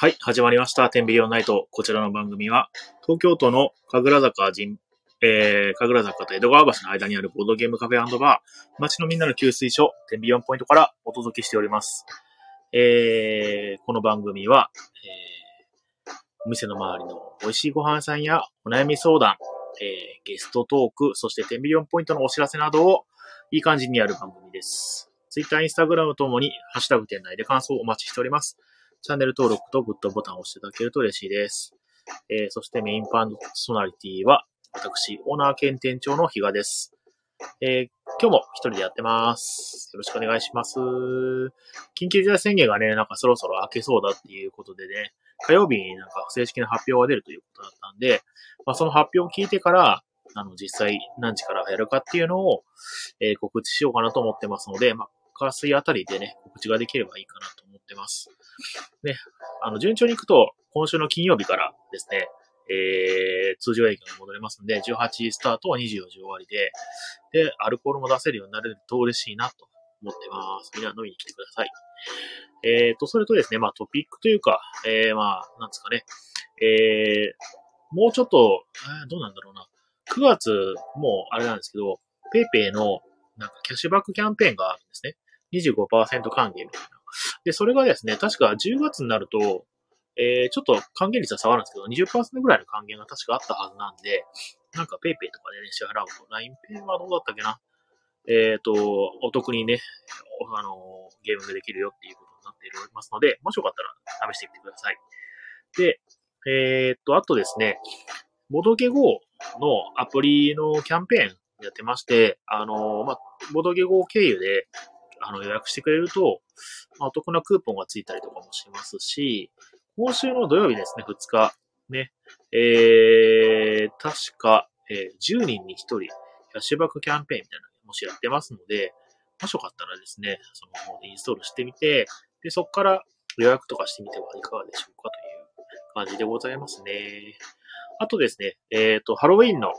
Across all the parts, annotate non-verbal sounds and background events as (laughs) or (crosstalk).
はい、始まりました。天秤オンナイト。こちらの番組は、東京都の神楽坂人、えー、神楽坂と江戸川橋の間にあるボードゲームカフェバー、街のみんなの給水所、天秤4ポイントからお届けしております。えー、この番組は、えー、お店の周りの美味しいご飯さんやお悩み相談、えー、ゲストトーク、そして天秤4ポイントのお知らせなどをいい感じにやる番組です。Twitter、Instagram ともに、ハッシュタグ店内で感想をお待ちしております。チャンネル登録とグッドボタンを押していただけると嬉しいです。えー、そしてメインパーソナリティは、私、オーナー兼店長の比嘉です。えー、今日も一人でやってます。よろしくお願いします。緊急事態宣言がね、なんかそろそろ明けそうだっていうことでね、火曜日になんか正式な発表が出るということだったんで、まあその発表を聞いてから、あの、実際何時からやるかっていうのを、えー告知しようかなと思ってますので、まあ、火水あたりでね、告知ができればいいかなと思ってます。(laughs) ね、あの、順調に行くと、今週の金曜日からですね、えー、通常営業に戻れますので、18スタートは24時終わりで、で、アルコールも出せるようになれると嬉しいなと思ってます。みんな飲みに来てください。えーと、それとですね、まあトピックというか、えー、まあ、なんですかね、えー、もうちょっと、えーどうなんだろうな。9月、もあれなんですけど、ペイペイのなんかキャッシュバックキャンペーンがあるんですね。25%還元みたいな。で、それがですね、確か10月になると、えー、ちょっと還元率は下がるんですけど、20%ぐらいの還元が確かあったはずなんで、なんか PayPay とかでね、支払うと、LINEPay はどうだったっけな？えっ、と、お得にね、あのゲームができるよっていうことになっておりますので、もしよかったら試してみてください。で、えっ、と、あとですね、ボドゲ GO のアプリのキャンペーンやってまして、あのまあ、ボドゲ GO 経由で、あの、予約してくれると、まあ、お得なクーポンがついたりとかもしますし、今週の土曜日ですね、2日、ね、えー、確か、えー10人に1人、キャッシュバックキャンペーンみたいなのもしやってますので、もしよかったらですね、その方でインストールしてみて、で、そこから予約とかしてみてはいかがでしょうかという感じでございますね。あとですね、えっ、と、ハロウィンの、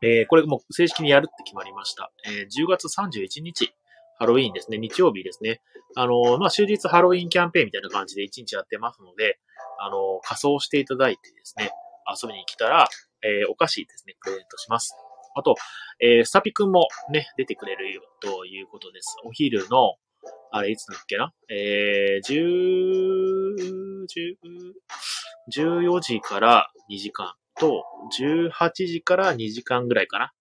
えーこれも正式にやるって決まりました。えー10月31日、ハロウィンですね、日曜日ですね。あの、まあ、終日ハロウィンキャンペーンみたいな感じで1日やってますので、あの、仮装していただいてですね、遊びに来たら、えーお菓子ですね、プレゼントします。あと、えースタピくんもね、出てくれるよということです。お昼の、あれ、いつだっけな？えー、10、10 14時から2時間と、18時から2時間ぐらいかな？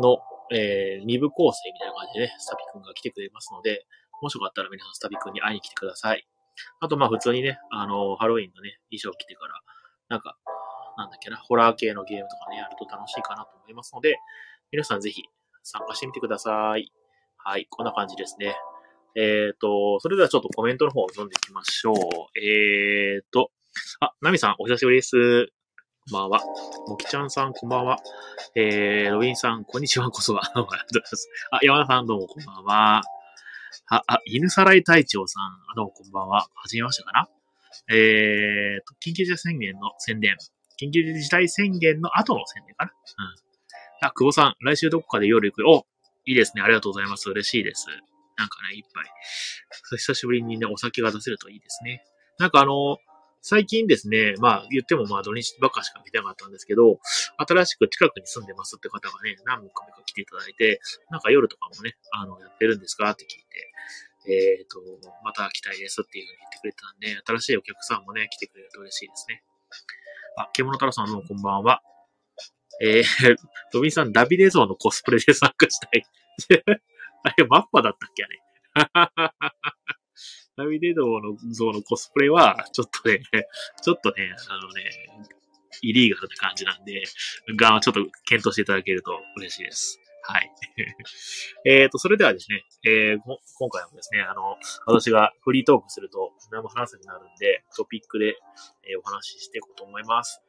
の、えー、2部構成みたいな感じでね、スタピくんが来てくれますので、もしよかったら皆さんスタピくんに会いに来てください。あと、まあ普通にね、あの、ハロウィンのね、衣装着てから、なんか、なんだっけな、ホラー系のゲームとかね、やると楽しいかなと思いますので、皆さんぜひ参加してみてください。はい、こんな感じですね。えっ、と、それではちょっとコメントの方を読んでいきましょう。えっ、と、あ、ナミさん、お久しぶりです。こんばんは。もきちゃんさん、こんばんは。えー、ロビンさん、こんにちはこそは。ありがとうございます。あ、山田さん、どうもこんばんは。あ、あ、犬さらい隊長さん、あどうもこんばんは。はじめましてかな？えーと、緊急事態宣言の宣伝。緊急事態宣言の後の宣伝かな？うん。あ、久保さん、来週どこかで夜行くよ。お、いいですね。ありがとうございます。嬉しいです。なんかね、いっぱい。久しぶりにね、お酒が出せるといいですね。なんかあの、最近ですね、まあ言ってもまあ土日ばっかしか見てなかったんですけど、新しく近くに住んでますって方がね、何名か来ていただいて、なんか夜とかもね、あの、やってるんですかって聞いて、えっ、と、また来たいですっていうふうに言ってくれたんで、新しいお客さんもね、来てくれると嬉しいですね。あ、獣太郎さんどうもこんばんは。えー、(laughs) ロビンさん、ダビデ像のコスプレで参加したい。(laughs) あれ、マッパだったっけあれ。ダビデ像の像のコスプレは、ちょっとね、(laughs) ちょっとね、あのね、イリーガルな感じなんで、が、ちょっと検討していただけると嬉しいです。はい。(laughs) えっと、それではですね、えー今回もですね、あの、私がフリートークすると何も話せなくなるんで、トピックで、えーお話ししていこうと思います。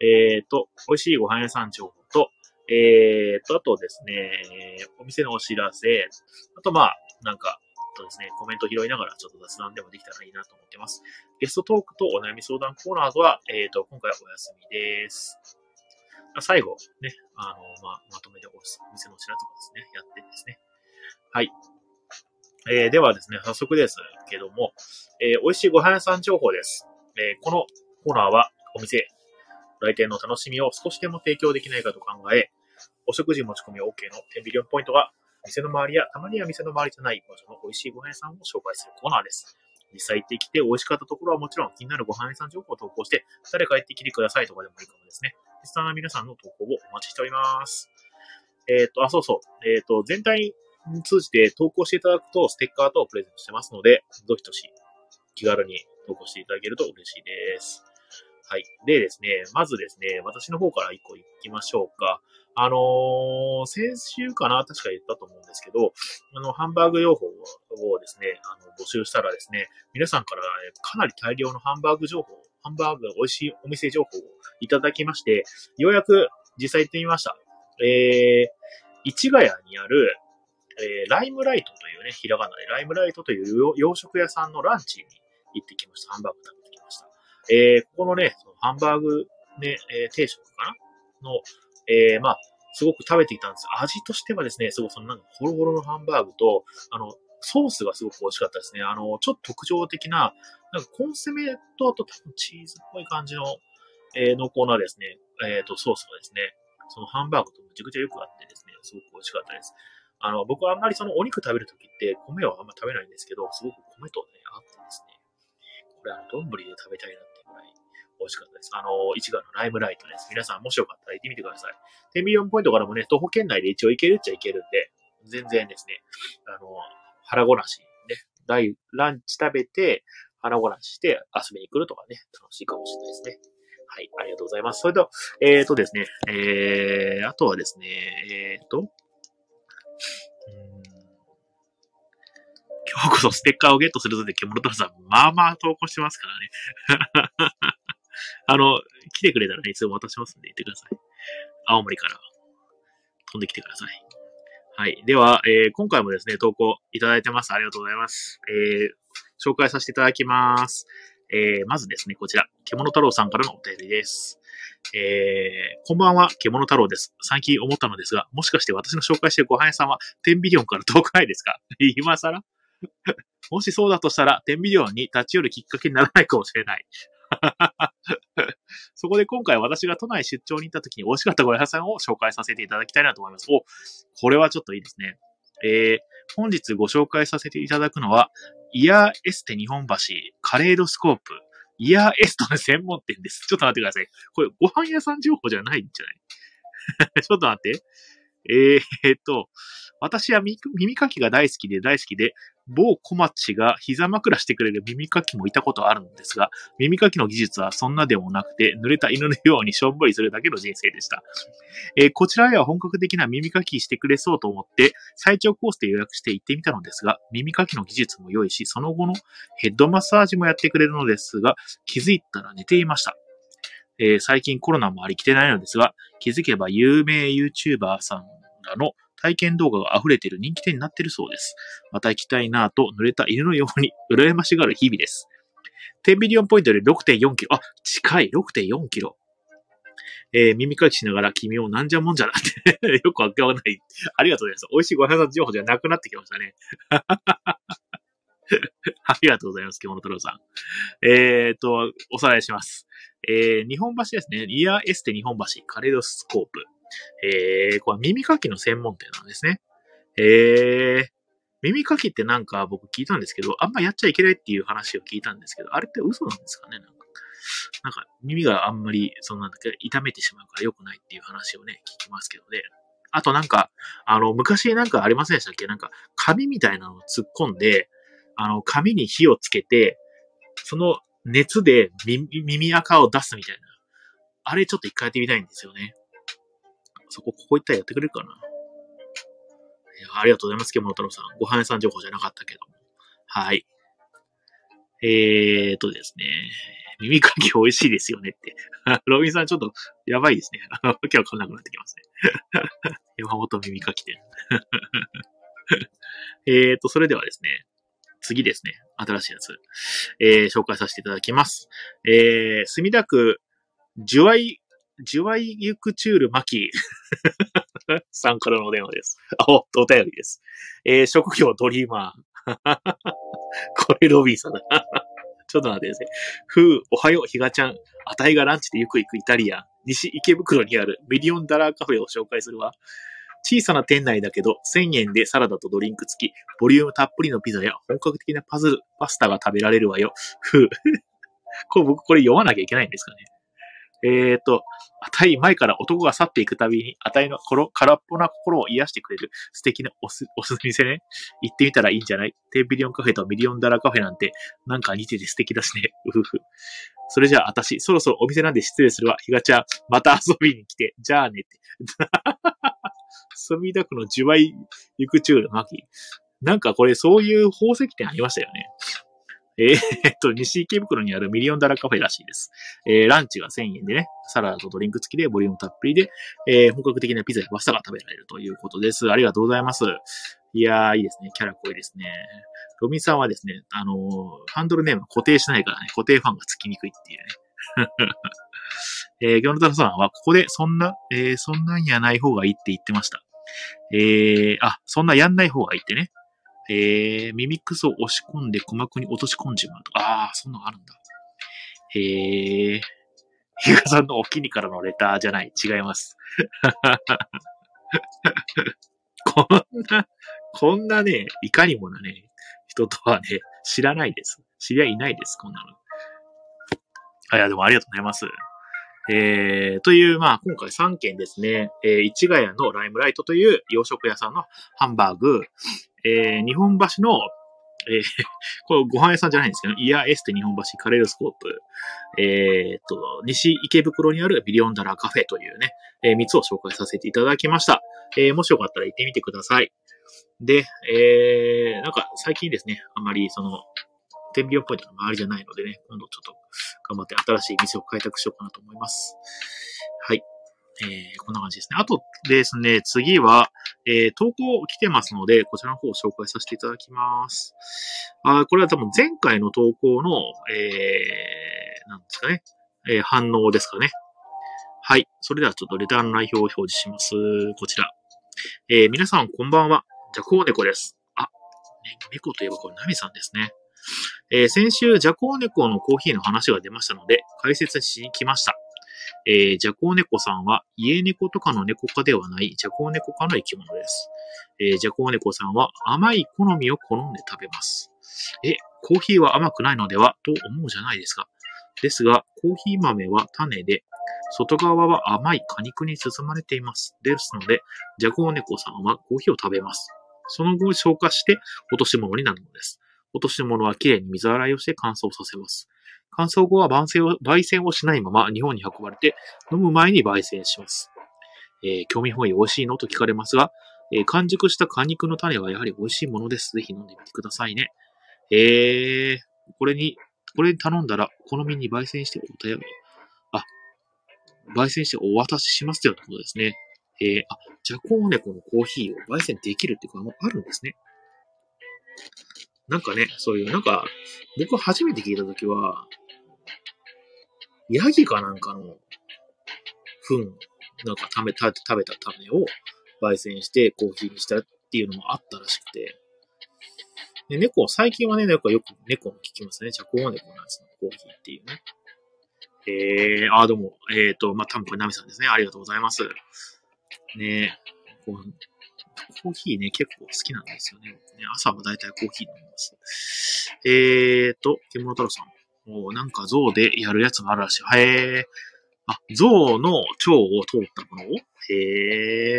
えっ、と、美味しいご飯屋さん情報と、えっ、と、あとですね、お店のお知らせ、あとまあ、なんか、とですね、コメント拾いながらちょっと雑談でもできたらいいなと思ってます。ゲストトークとお悩み相談コーナーとは、えっ、と、今回はお休みです。最後、ね、あの、まあ、まとめでお店のお知らせとかですね、やってですね。はい。えー、ではですね、早速ですけども、えー、美味しいご飯屋さん情報です。えー、このコーナーはお店、来店の楽しみを少しでも提供できないかと考え、お食事持ち込み OK の10ビリオンポイントが、店の周りやたまには店の周りじゃない場所の美味しいご飯屋さんを紹介するコーナーです。実際行ってきて美味しかったところはもちろん気になるご飯屋さん情報を投稿して、誰か行ってきてくださいとかでもいいかもですね。リスナーの皆さんの投稿をお待ちしております。えっ、ー、と、あ、そうそう。えっ、ー、と、全体に通じて投稿していただくと、ステッカーとプレゼントしてますので、どしどし気軽に投稿していただけると嬉しいです。はい。でですね、まずですね、私の方から一個行きましょうか。あのー、先週かな確か言ったと思うんですけど、あの、ハンバーグ用法をですね、あの、募集したらですね、皆さんからかなり大量のハンバーグ情報、ハンバーグ美味しいお店情報をいただきまして、ようやく実際行ってみました。えー、市ヶ谷にある、えー、ライムライトというね、ひらがなでライムライトという洋食屋さんのランチに行ってきました。ハンバーグ食べ。えー、ここのね、そのハンバーグね、えー、定食かな？の、えー、まあ、すごく食べていたんです。味としてはですね、すごいそのなんかホロホロのハンバーグと、あの、ソースがすごく美味しかったですね。あの、ちょっと特徴的な、なんかコンソメとあと多分チーズっぽい感じの、えー、濃厚なですね、えっ、ー、と、ソースがですね、そのハンバーグとめちゃくちゃよくあってですね、すごく美味しかったです。あの、僕はあんまりそのお肉食べるときって米はあんま食べないんですけど、すごく米とね、合ってですね、これあの、丼で食べたいなってぐらい美味しかったです。あの、市川のライムライトです。皆さんもしよかったら行ってみてください。テンビリオンポイントからもね、徒歩圏内で一応行けるっちゃ行けるんで、全然ですね、あの、腹ごなし、ね、大、ランチ食べて、腹ごなしして遊びに来るとかね、楽しいかもしれないですね。はい、ありがとうございます。それと、えっ、ー、とですね、えー、あとはですね、えっ、ー、と、今日こそステッカーをゲットするぞで、ケモロトラさん、まあまあ投稿してますからね。(laughs) あの、来てくれたらね、いつも渡しますんで言ってください。青森から飛んできてください。はい。では、えー、今回もですね、投稿いただいてます。ありがとうございます。えー、紹介させていただきます。えー、まずですね、こちら、獣太郎さんからのお便りです。えー、こんばんは、獣太郎です。最近思ったのですが、もしかして私の紹介しているご飯屋さんは、10ビリオンから遠くないですか？(laughs) 今更？(laughs) もしそうだとしたら、10ビリオンに立ち寄るきっかけにならないかもしれない。(laughs) そこで今回私が都内出張に行った時に美味しかったご飯屋さんを紹介させていただきたいなと思います。お、これはちょっといいですね。えー、本日ご紹介させていただくのは、イヤーエステ日本橋カレードスコープイヤーエストの専門店です。(laughs) ちょっと待ってください。これご飯屋さん情報じゃないんじゃない？ちょっと待って。えー、っと、私は耳かきが大好きで大好きで、某小町が膝枕してくれる耳かきもいたことあるんですが、耳かきの技術はそんなでもなくて、濡れた犬のようにしょんぼりするだけの人生でした。えー、こちらへは本格的な耳かきしてくれそうと思って、最長コースで予約して行ってみたのですが、耳かきの技術も良いし、その後のヘッドマッサージもやってくれるのですが、気づいたら寝ていました。えー、最近コロナもありきてないのですが、気づけば有名 YouTuber さんらの体験動画が溢れている人気店になっているそうです。また行きたいなぁと濡れた犬のように (laughs) 羨ましがる日々です。10ビリオンポイントで6.4キロ。あ、近い !6.4 キロ。えー、耳かきしながら君をなんじゃもんじゃなって (laughs) よくわかんない。ありがとうございます。美味しいご飯さん情報じゃなくなってきましたね。(laughs) ありがとうございます、獣太郎さん。えーと、おさらいします。えー、日本橋ですね。イヤーエステ日本橋、カレドスコープ。えー、これ耳かきの専門店なんですね。えー、耳かきってなんか僕聞いたんですけど、あんまやっちゃいけないっていう話を聞いたんですけど、あれって嘘なんですかねなんか。なんか耳があんまり、そんなんだけ痛めてしまうから良くないっていう話をね、聞きますけどね。あとなんか、あの、昔なんかありませんでしたっけ？なんか、紙みたいなのを突っ込んで、あの、紙に火をつけて、その熱で耳耳垢を出すみたいな。あれちょっと一回やってみたいんですよね。そこ、ここ行ったらやってくれるかな。いやありがとうございます、獣太郎さん。ご飯屋さん情報じゃなかったけども。はい。えーとですね。耳かき美味しいですよねって。(laughs) ロビンさんちょっとやばいですね。わけわかんなくなってきますね。(laughs) 山本耳かき店。(laughs) えーと、それではですね。次ですね。新しいやつ。えー、紹介させていただきます。えー、墨田区、ジュワイジュワイユクチュールマキ (laughs) さんからのお電話です。あ、お、お便りです。えー、職業ドリーマー。(laughs) これロビーさんだ。(laughs) ちょっと待ってください。ふう、おはよう、ひがちゃん。あたいがランチでよく行くイタリアン。西池袋にあるミリオンダラーカフェを紹介するわ。小さな店内だけど、1000円でサラダとドリンク付き、ボリュームたっぷりのピザや本格的なパズル、パスタが食べられるわよ。ふう。これ僕これ読まなきゃいけないんですかね。えーと、あたい前から男が去っていくたびに、あたいのこ空っぽな心を癒してくれる素敵なおす、おす店ね。行ってみたらいいんじゃない？テンビリオンカフェとミリオンダラカフェなんて、なんか似てて素敵だしね。うふふ。それじゃあ、あたし、そろそろお店なんで失礼するわ。ひがちゃん、また遊びに来て。じゃあねって。墨田区のジュワイユクチュールマキ。なんかこれそういう宝石店ありましたよね。えー、っと、西池袋にあるミリオンダラカフェらしいです。えー、ランチが1000円でね、サラダとドリンク付きでボリュームたっぷりで、えー、本格的なピザやパスタが食べられるということです。ありがとうございます。いやー、いいですね。キャラ濃いですね。ロミさんはですね、あのー、ハンドルネーム固定しないからね、固定ファンがつきにくいっていうね。(laughs) えー、ギョルタロさんは、ここでそんな、えー、そんなんやない方がいいって言ってました。えー、あ、そんなやんない方がいいってね。えー、ミミックスを押し込んで鼓膜に落とし込んじまうとか。ああ、そんなのあるんだ。へえー、ヒガさんのお気にからのレターじゃない。違います。(laughs) こんな、こんなね、いかにもなね、人とはね、知らないです。知り合いいないです、こんなの。あ、いや、でもありがとうございます。えー、という、まあ、今回3件ですね、えー、市ヶ谷のライムライトという洋食屋さんのハンバーグ、えー、日本橋の、えー、(laughs) これご飯屋さんじゃないんですけど、イヤーエステ日本橋カレードスコープ、えー、っと、西池袋にあるビリオンダラカフェというね、えー、3つを紹介させていただきました。えー、もしよかったら行ってみてください。で、えー、なんか最近ですね、あまりその、天秤ポイントの周りじゃないのでね、今度ちょっと頑張って新しい店を開拓しようかなと思います。はい。えー、こんな感じですね。あとですね、次は、えー、投稿来てますので、こちらの方を紹介させていただきます。あこれは多分前回の投稿の、えー、なんですかね、えー、反応ですかね。はい。それではちょっとレターの内容を表示します。こちら。えー、皆さんこんばんは。ジャコウネコです。あ、ね、猫といえばこれナミさんですね。えー、先週、ジャコウネコのコーヒーの話が出ましたので、解説しに来ました。えー、ジャコウネコさんは家猫とかの猫科ではないジャコウネコ科の生き物です。えー、ジャコウネコさんは甘い好みを好んで食べます。え、コーヒーは甘くないのでは？と思うじゃないですか。ですが、コーヒー豆は種で、外側は甘い果肉に包まれています。ですので、ジャコウネコさんはコーヒーを食べます。その後消化して落とし物になるのです。落とし物はきれいに水洗いをして乾燥させます。乾燥後は焙煎を焙煎をしないまま日本に運ばれて、飲む前に焙煎します。えー、興味本位美味しいのと聞かれますが、えー、完熟した果肉の種はやはり美味しいものです。ぜひ飲んでみてくださいね。えー、これに、これに頼んだら、好みに焙煎しておたや、あ、焙煎してお渡ししますよってことですね。えー、あ、じゃこうね、このコーヒーを焙煎できるっていうか、もうあるんですね。なんかね、そういう、なんか、僕初めて聞いたときは、ヤギかなんかの、糞、なんか食べた、食べた種を焙煎してコーヒーにしたっていうのもあったらしくて。で、猫、最近はね、なんかよく猫も聞きますね。チャコウ猫なんですのコーヒーっていうね。えー、あ、どうも、えっ、ー、と、まあ、多分これナミさんですね。ありがとうございます。ねこう、コーヒーね、結構好きなんですよね。ね朝はだいたいコーヒー飲みます。えーと、獣太郎さん。もうなんか象でやるやつもあるらしい。へえ。あ、象の腸を通ったもの？をへ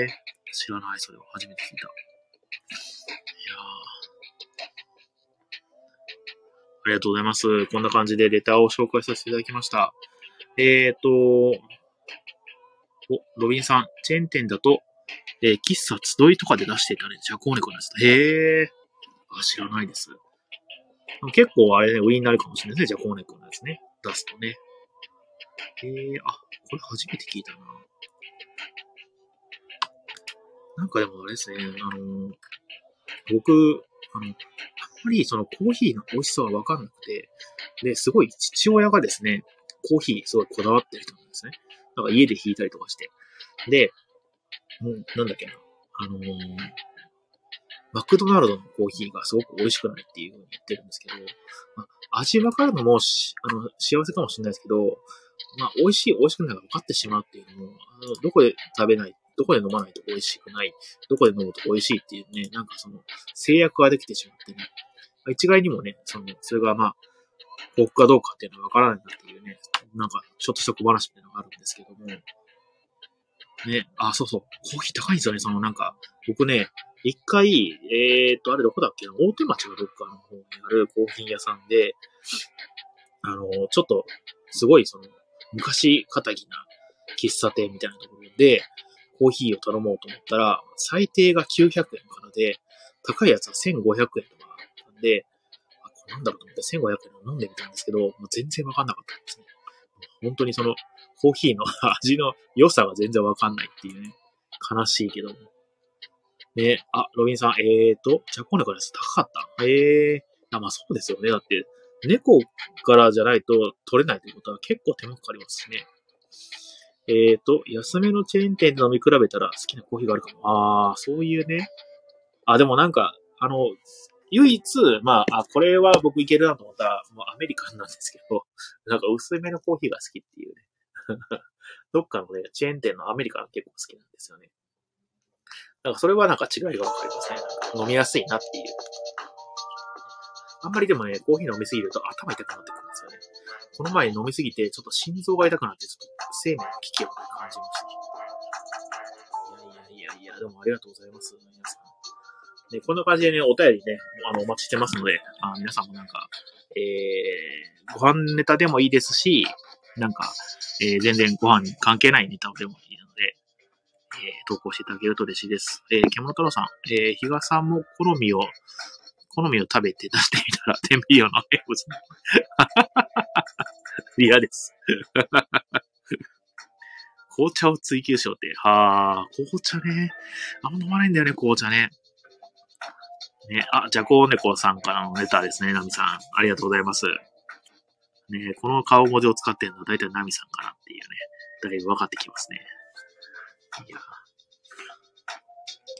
え。知らない、それは。初めて聞いた。いやありがとうございます。こんな感じでレターを紹介させていただきました。えーと、お、ロビンさん、チェーン店だと、えー、喫茶集いとかで出していたね、ジャコウネコのやつ。へえ。あ、知らないです。結構あれね、売りになるかもしれないですね。じゃあ、コーネ君のやつね。出すとね。えー、あ、これ初めて聞いたな。なんかでもあれですね、あの僕、あの、あんまりそのコーヒーの美味しさはわかんなくて、で、すごい父親がですね、コーヒーすごいこだわってる人なんですね。なんか家で引いたりとかして。で、もう、なんだっけな。あのー、マクドナルドのコーヒーがすごく美味しくないっていうふうに言ってるんですけど、まあ、味わかるのもあの、幸せかもしれないですけど、まあ、美味しい、美味しくないが分かってしまうっていうのも、あのどこで食べない、どこで飲まないと美味しくない、どこで飲むと美味しいっていうね、なんかその、制約ができてしまってね、一概にもね、その、それがまあ、幸福かどうかっていうのは分からないなっていうね、なんか、ちょっとした小話みたいなのがあるんですけども、ね、あ、そうそう、コーヒー高いんですよね、そのなんか、僕ね、一回、えー、っと、あれどこだっけな、大手町がどっかの方にあるコーヒー屋さんで、あの、ちょっと、すごいその、昔仇な喫茶店みたいなところで、コーヒーを頼もうと思ったら、最低が900円からで、高いやつは1500円とかなんで、あ、これなんだろうと思って1500円を飲んでみたんですけど、もう全然わかんなかったんですね。本当にその、コーヒーの味の良さが全然わかんないっていうね、悲しいけども。ね、あ、ロビンさん、えーと、ジャコネコのやつ高かった？ええー、あ、まあそうですよね。だって、猫からじゃないと取れないということは結構手間かかりますしね。えーと、安めのチェーン店で飲み比べたら好きなコーヒーがあるかも。あー、そういうね。あ、でもなんか、あの、唯一、まあ、あ、これは僕いけるなと思ったら、もうアメリカンなんですけど、なんか薄めのコーヒーが好きっていうね。(laughs) どっかのね、チェーン店のアメリカン結構好きなんですよね。なんかそれはなんか違いがわかりますね。飲みやすいなっていう。あんまりでもね、コーヒー飲みすぎると頭痛くなってくるんですよね。この前飲みすぎて、ちょっと心臓が痛くなって、ちょっと生命の危機を感じました。いやいやいやいや、でもありがとうございます、皆さん。ね、こんな感じでね、お便りね、あの、お待ちしてますので、あ皆さんもなんか、えー、ご飯ネタでもいいですし、なんか、えー、全然ご飯に関係ないネタでもいいので、えー、投稿していただけると嬉しいです。えー、獣太郎さん、えー、比嘉さんも好みを、好みを食べて出してみたら、(laughs) 天秤用の名物。(laughs) 嫌です。(laughs) 紅茶を追求しようって。はあ、紅茶ね。あんま飲まないんだよね、紅茶ね。ね、あ、じゃこうねこさんからのレタですね、ナミさん。ありがとうございます。ね、この顔文字を使ってるのは大体ナミさんかなっていうね、だいぶ分かってきますね。いや。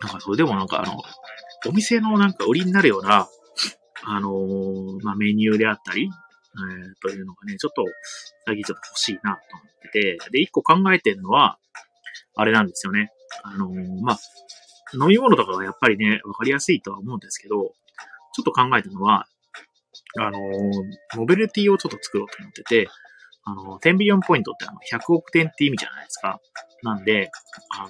なんかそれでもなんかあの、お店のなんか売りになるような、あのー、まあ、メニューであったり、えー、というのがね、ちょっと、最近ちょっと欲しいなと思ってて、で、一個考えてるのは、あれなんですよね。あのー、まあ、飲み物とかはやっぱりね、わかりやすいとは思うんですけど、ちょっと考えたのは、あのー、モビリティをちょっと作ろうと思ってて、あの、10ビリオンポイントってあの、100億点って意味じゃないですか。なんで、あの、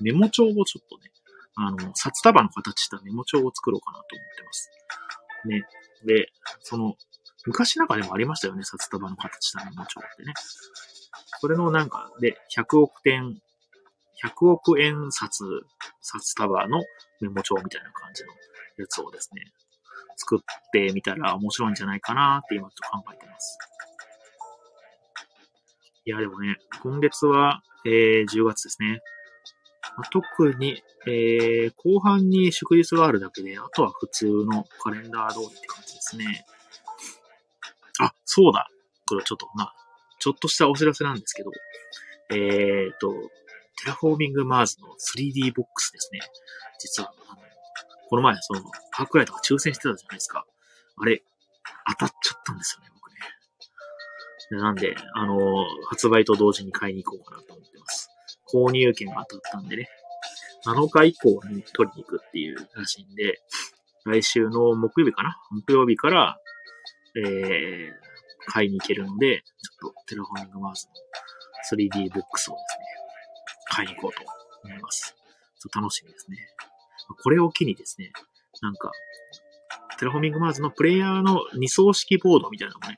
メモ帳をちょっとね、あの、札束の形したメモ帳を作ろうかなと思ってます。ね。で、その、昔なんかでもありましたよね、札束の形したメモ帳ってね。それのなんかで、100億点100億円札、札束のメモ帳みたいな感じのやつをですね、作ってみたら面白いんじゃないかなって今ちょっと考えてます。いや、でもね、今月は、えー、10月ですね。まあ、特に、えー、後半に祝日があるだけで、あとは普通のカレンダー通りって感じですね。あ、そうだ。これはちょっと、まあ、ちょっとしたお知らせなんですけど、えーと、テラフォーミングマーズの 3D ボックスですね。実は、あの、この前、その、アークライトが抽選してたじゃないですか。あれ、当たっちゃったんですよね、僕ね。なんで、あの、発売と同時に買いに行こうかなと思ってます。購入券が当たったんでね。7日以降に取りに行くっていうらしいんで、来週の木曜日かな？木曜日から、えー、買いに行けるので、ちょっとテラフォーミングマーズの 3D ボックスをですね、買いに行こうと思います。ちょっと楽しみですね。これを機にですね、なんか、テラフォーミングマーズのプレイヤーの2層式ボードみたいなのもね、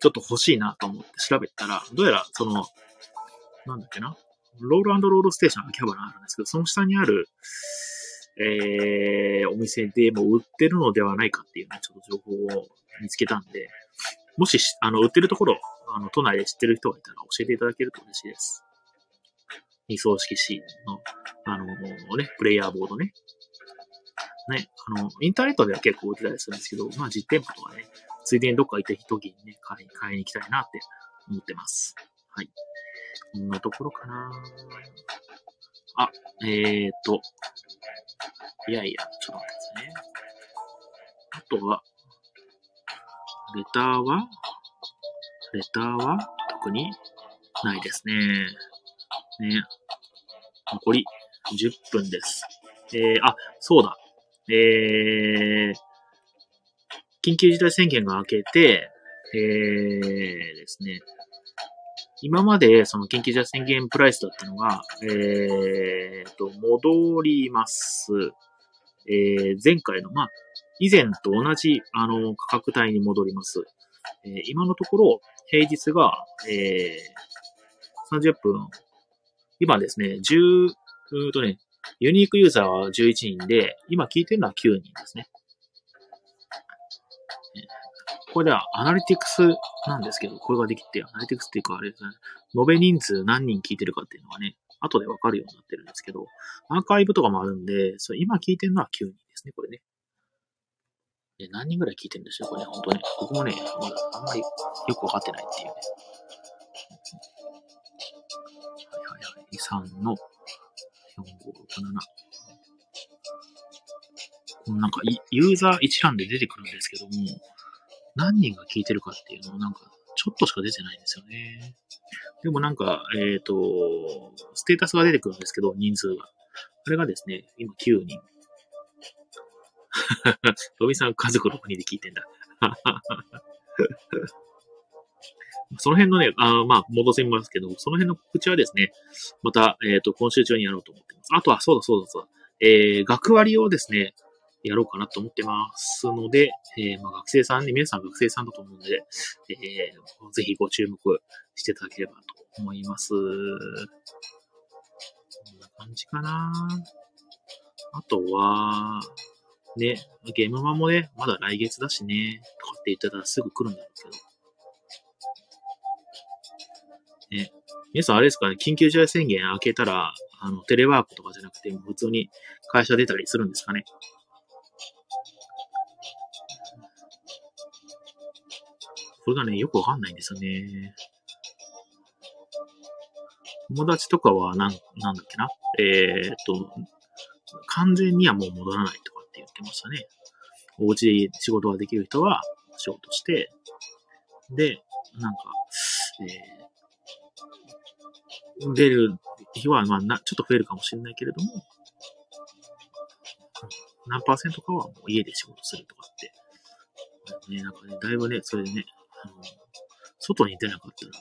ちょっと欲しいなと思って調べたら、どうやらその、なんだっけな、ロールロールステーションがキャバナあるんですけど、その下にある、えー、お店でも売ってるのではないかっていうね、ちょっと情報を見つけたんで、もし、あの、売ってるところ、あの、都内で知ってる人がいたら教えていただけると嬉しいです。二層式 C の、あのね、プレイヤーボードね。ね、あの、インターネットでは結構売ってたりするんですけど、まあ実店舗とかね、ついでにどっか行った時にね、買い買いに行きたいなって思ってます。はい。こんなところかなあ、えーと、いやいや、ちょっと待ってくださいね。あとは、レターは？レターは？特にないですね。ね。残り10分です。えー、あ、そうだ。えー、緊急事態宣言が明けて、えーですね、今までその緊急事態宣言プライスだったのが、えーと、戻ります。えー、前回の、まあ、以前と同じ、あの、価格帯に戻ります。えー、今のところ、平日が、えー、30分、今ですね、10、うとね、ユニークユーザーは11人で、今聞いてるのは9人ですね。これではアナリティクスなんですけど、これができて、アナリティクスっていうかあれですね、延べ人数何人聞いてるかっていうのがね、後でわかるようになってるんですけど、アーカイブとかもあるんで、そ今聞いてるのは9人ですね、これね。で何人ぐらい聞いてるんでしょうこれね、本当ね。僕もね、まだあんまりよくわかってないっていうね。はいはいはい。3のこのなんか、ユーザー一覧で出てくるんですけども、何人が聞いてるかっていうのをなんか、ちょっとしか出てないんですよね。でもなんか、えっ、ー、と、ステータスが出てくるんですけど、人数が。あれがですね、今9人。ロビンさん家族6人で聞いてんだ。その辺のね、あまあ、戻せますけど、その辺の告知はですね、また、えっ、ー、と、今週中にやろうと思ってます。あとは、そうだそうだそうだ。えー、学割をですね、やろうかなと思ってますので、えー、まあ、学生さんね、皆さん学生さんだと思うので、えー、ぜひご注目していただければと思います。こんな感じかなあとは、ね、ゲームマもね、まだ来月だしね、とかって言ったらすぐ来るんだろうけど。ね、皆さんあれですかね、緊急事態宣言明けたら、あの、テレワークとかじゃなくて、普通に会社出たりするんですかね？これがね、よくわかんないんですよね。友達とかは、なん、なんだっけな？えー、っと、完全にはもう戻らないとかって言ってましたね。お家で仕事ができる人は仕事して、で、なんか、えー、出る日は、まあな、ちょっと増えるかもしれないけれども、何パーセントかはもう家で仕事するとかって。ね、なんかね、だいぶね、それでね、あの、外に出なかったら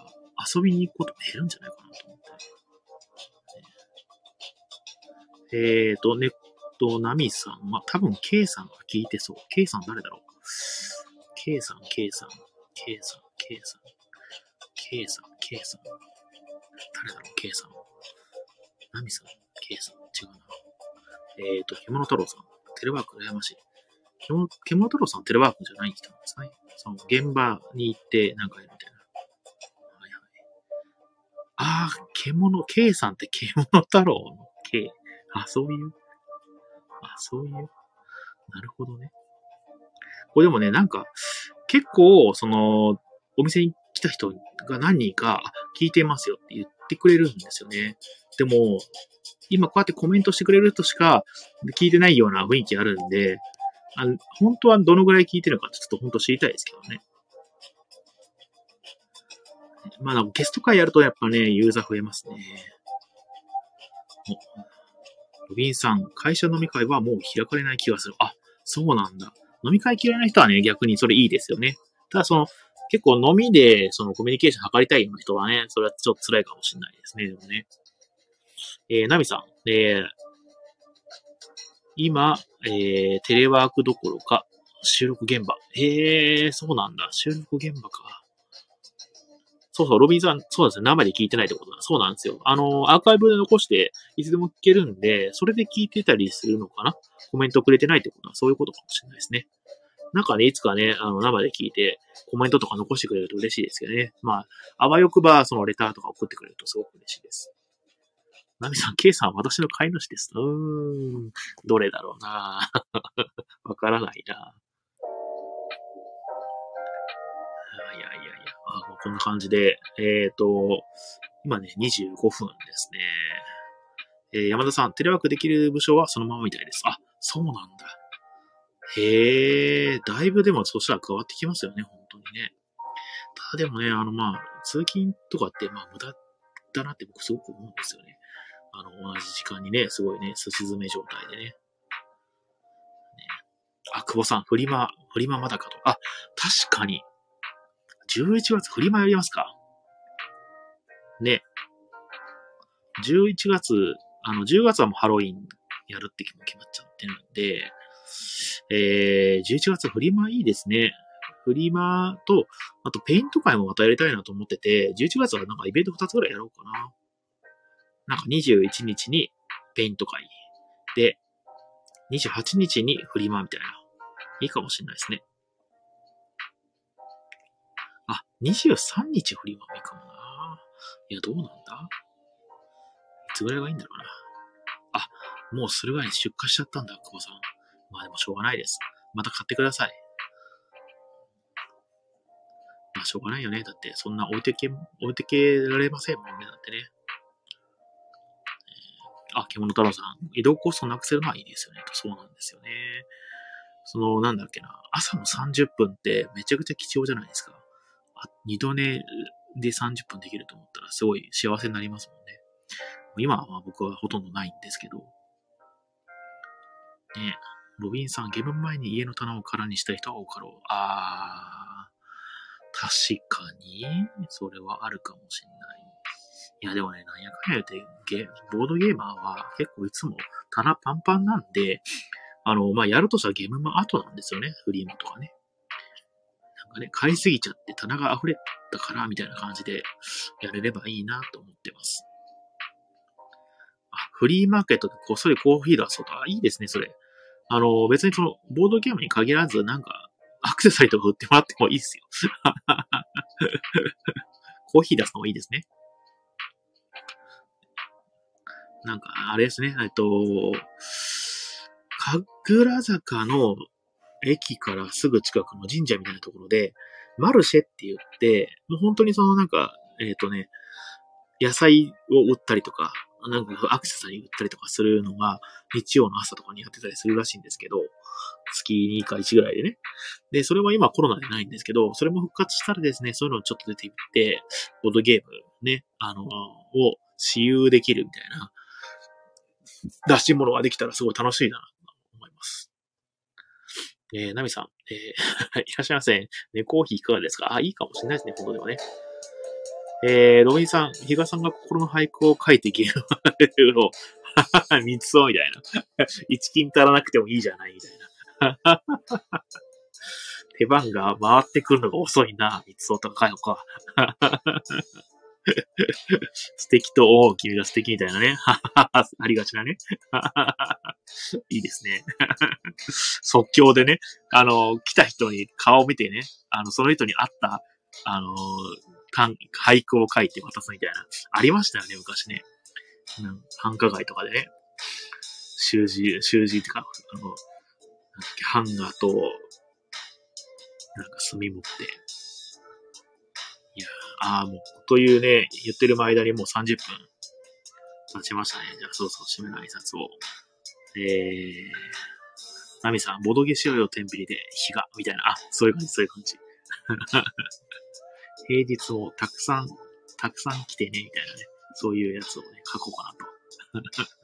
遊びに行くことも減るんじゃないかなと思って。ね、えっ、ー、と、ネット、ナミさんは、多分 K さんが聞いてそう。K さん誰だろう ?K さん、K さん、K さん、K さん、K さん、K さん。誰だろう ?K さん。ナミさん、K さん？違うな。えっ、ー、と、獣太郎さん。テレワーク羨ましい。獣太郎さんテレワークじゃない人なんですね。その現場に行ってなんかやるみたいな。はいはい。ああ、獣、K さんって獣太郎の K。あ、そういう？あ、そういう？なるほどね。これでもね、なんか、結構、その、お店に来た人が何人か、聞いてますよって言ってくれるんですよね。でも、今こうやってコメントしてくれる人しか聞いてないような雰囲気あるんで、あ本当はどのぐらい聞いてるのかちょっと本当知りたいですけどね。まあ、ゲスト会やるとやっぱね、ユーザー増えますね。ロビンさん、会社飲み会はもう開かれない気がする。あ、そうなんだ。飲み会嫌いな人はね、逆にそれいいですよね。ただその、結構飲みでそのコミュニケーション図りたいような人はね、それはちょっと辛いかもしれないですね。でもね。えー、ナミさん、えー、今、えー、テレワークどころか、収録現場。へえ、そうなんだ。収録現場か。そうそう、ロビンさん、そうなんですね。生で聞いてないってことだ。そうなんですよ。あの、アーカイブで残して、いつでも聞けるんで、それで聞いてたりするのかなコメントくれてないってことは、そういうことかもしれないですね。なんかね、いつかね、あの、生で聞いて、コメントとか残してくれると嬉しいですけどね。まあ、あわよくば、そのレターとか送ってくれるとすごく嬉しいです。ナミさん、ケイさん私の飼い主です。うーん。どれだろうな (laughs) わからないな。いやいやいや。あこんな感じで、えっ、ー、と、今ね、25分ですね。えー、山田さん、テレワークできる部署はそのままみたいです。あ、そうなんだ。へえ、だいぶでもそしたら変わってきますよね、本当にね。ただでもね、あのまあ、通勤とかってまあ無駄だなって僕すごく思うんですよね。あの、同じ時間にね、すごいね、すし詰め状態でね。ねあ、久保さん、フリマ、フリマまだかと。あ、確かに。11月フリマやりますかね。11月、あの、10月はもうハロウィンやるって決まっちゃってるんで、えー、11月フリマいいですね。フリマと、あとペイント会もまたやりたいなと思ってて、11月はなんかイベント2つぐらいやろうかな。なんか21日にペイント会で、28日にフリマみたいな。いいかもしれないですね。あ、23日フリマもいいかもな。いや、どうなんだ？いつぐらいがいいんだろうな。あ、もうそれぐらいに出荷しちゃったんだ、久保さん。まあでもしょうがないです。また買ってください。まあしょうがないよね。だってそんな置いてけ、置いてけられませんもんね。だってね。あ、獣太郎さん。移動コストなくせるのはいいですよね。とそうなんですよね。その、なんだっけな。朝の30分ってめちゃくちゃ貴重じゃないですか。あ二度寝で30分できると思ったらすごい幸せになりますもんね。今は僕はほとんどないんですけど。ね。ロビンさん、ゲーム前に家の棚を空にした人は多かろう。あー、確かに、それはあるかもしんない。いや、でもね、なんやかんや言うて、ゲボードゲーマーは結構いつも棚パンパンなんで、あの、まあ、やるとしたらゲームマ後なんですよね。フリーマとかね。なんかね、買いすぎちゃって棚が溢れたから、みたいな感じでやれればいいなと思ってます。あ、フリーマーケットでこっそりコーヒー出そうと。あ、いいですね、それ。あの、別にその、ボードゲームに限らず、なんか、アクセサリーとか売ってもらってもいいですよ。(laughs) コーヒー出すのもいいですね。なんか、あれですね、えっと、神楽坂の駅からすぐ近くの神社みたいなところで、マルシェって言って、もう本当にそのなんか、えっ、とね、野菜を売ったりとか、なんかアクセサリー売ったりとかするのが、日曜の朝とかにやってたりするらしいんですけど、月2か1ぐらいでね。で、それは今コロナでないんですけど、それも復活したらですね、そういうのをちょっと出てみて、ボードゲームね、あの、を私有できるみたいな、出し物ができたらすごい楽しいな、と思います。えー、ナミさん、えー、(laughs) いらっしゃいませ。ね、コーヒーいかがですか？あ、いいかもしれないですね、本当ではね。えー、ロビンさん、比嘉さんが心の俳句を書いてゲームを、(laughs) 三つをみたいな。(laughs) 一金足らなくてもいいじゃないみたいな。(laughs) 手番が回ってくるのが遅いな、三つおとかよか。素敵と思う君が素敵みたいなね。ありがちなね。いいですね。即興でね、あの、来た人に顔を見てね、あの、その人に合った、あの、俳句を書いて渡すみたいな。ありましたよね、昔ね。うん、繁華街とかでね。習字、習字ってか、あの、ハンガーと、なんか墨持って、いやああ、もう、というね、言ってる間にもう30分経ちましたね。じゃあ、そろそろ締めの挨拶を。えー、ナミさん、ボドゲしようよ、天秤で、日が、みたいな。あ、そういう感じ、そういう感じ。平日もたくさん、たくさん来てね、みたいなね。そういうやつをね、書こうかなと。(laughs)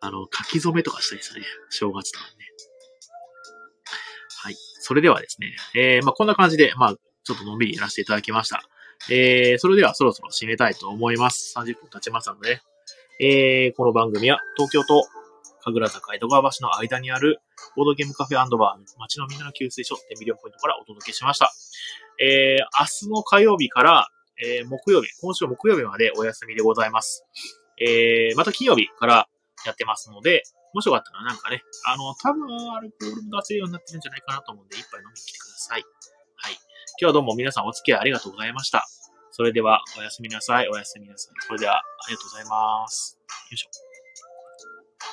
あの、書き初めとかしたいですね。正月とかね。はい。それではですね、えー、まあ、こんな感じで、まあ、ちょっとのんびりやらせていただきました。えー、それではそろそろ締めたいと思います。30分経ちましたので、えー、この番組は東京と神楽坂江戸川橋の間にあるボードゲームカフェバー街のみんなの給水所テミリオンポイントからお届けしました。えー、明日の火曜日から、えー、木曜日、今週木曜日までお休みでございます。えー、また金曜日からやってますので、もしよかったらなんかね、あの、多分アルコールも出せるようになってるんじゃないかなと思うんで、一杯飲みに来てください。はい。今日はどうも皆さんお付き合いありがとうございました。それでは、おやすみなさい。おやすみなさい。それでは、ありがとうございます。よいしょ。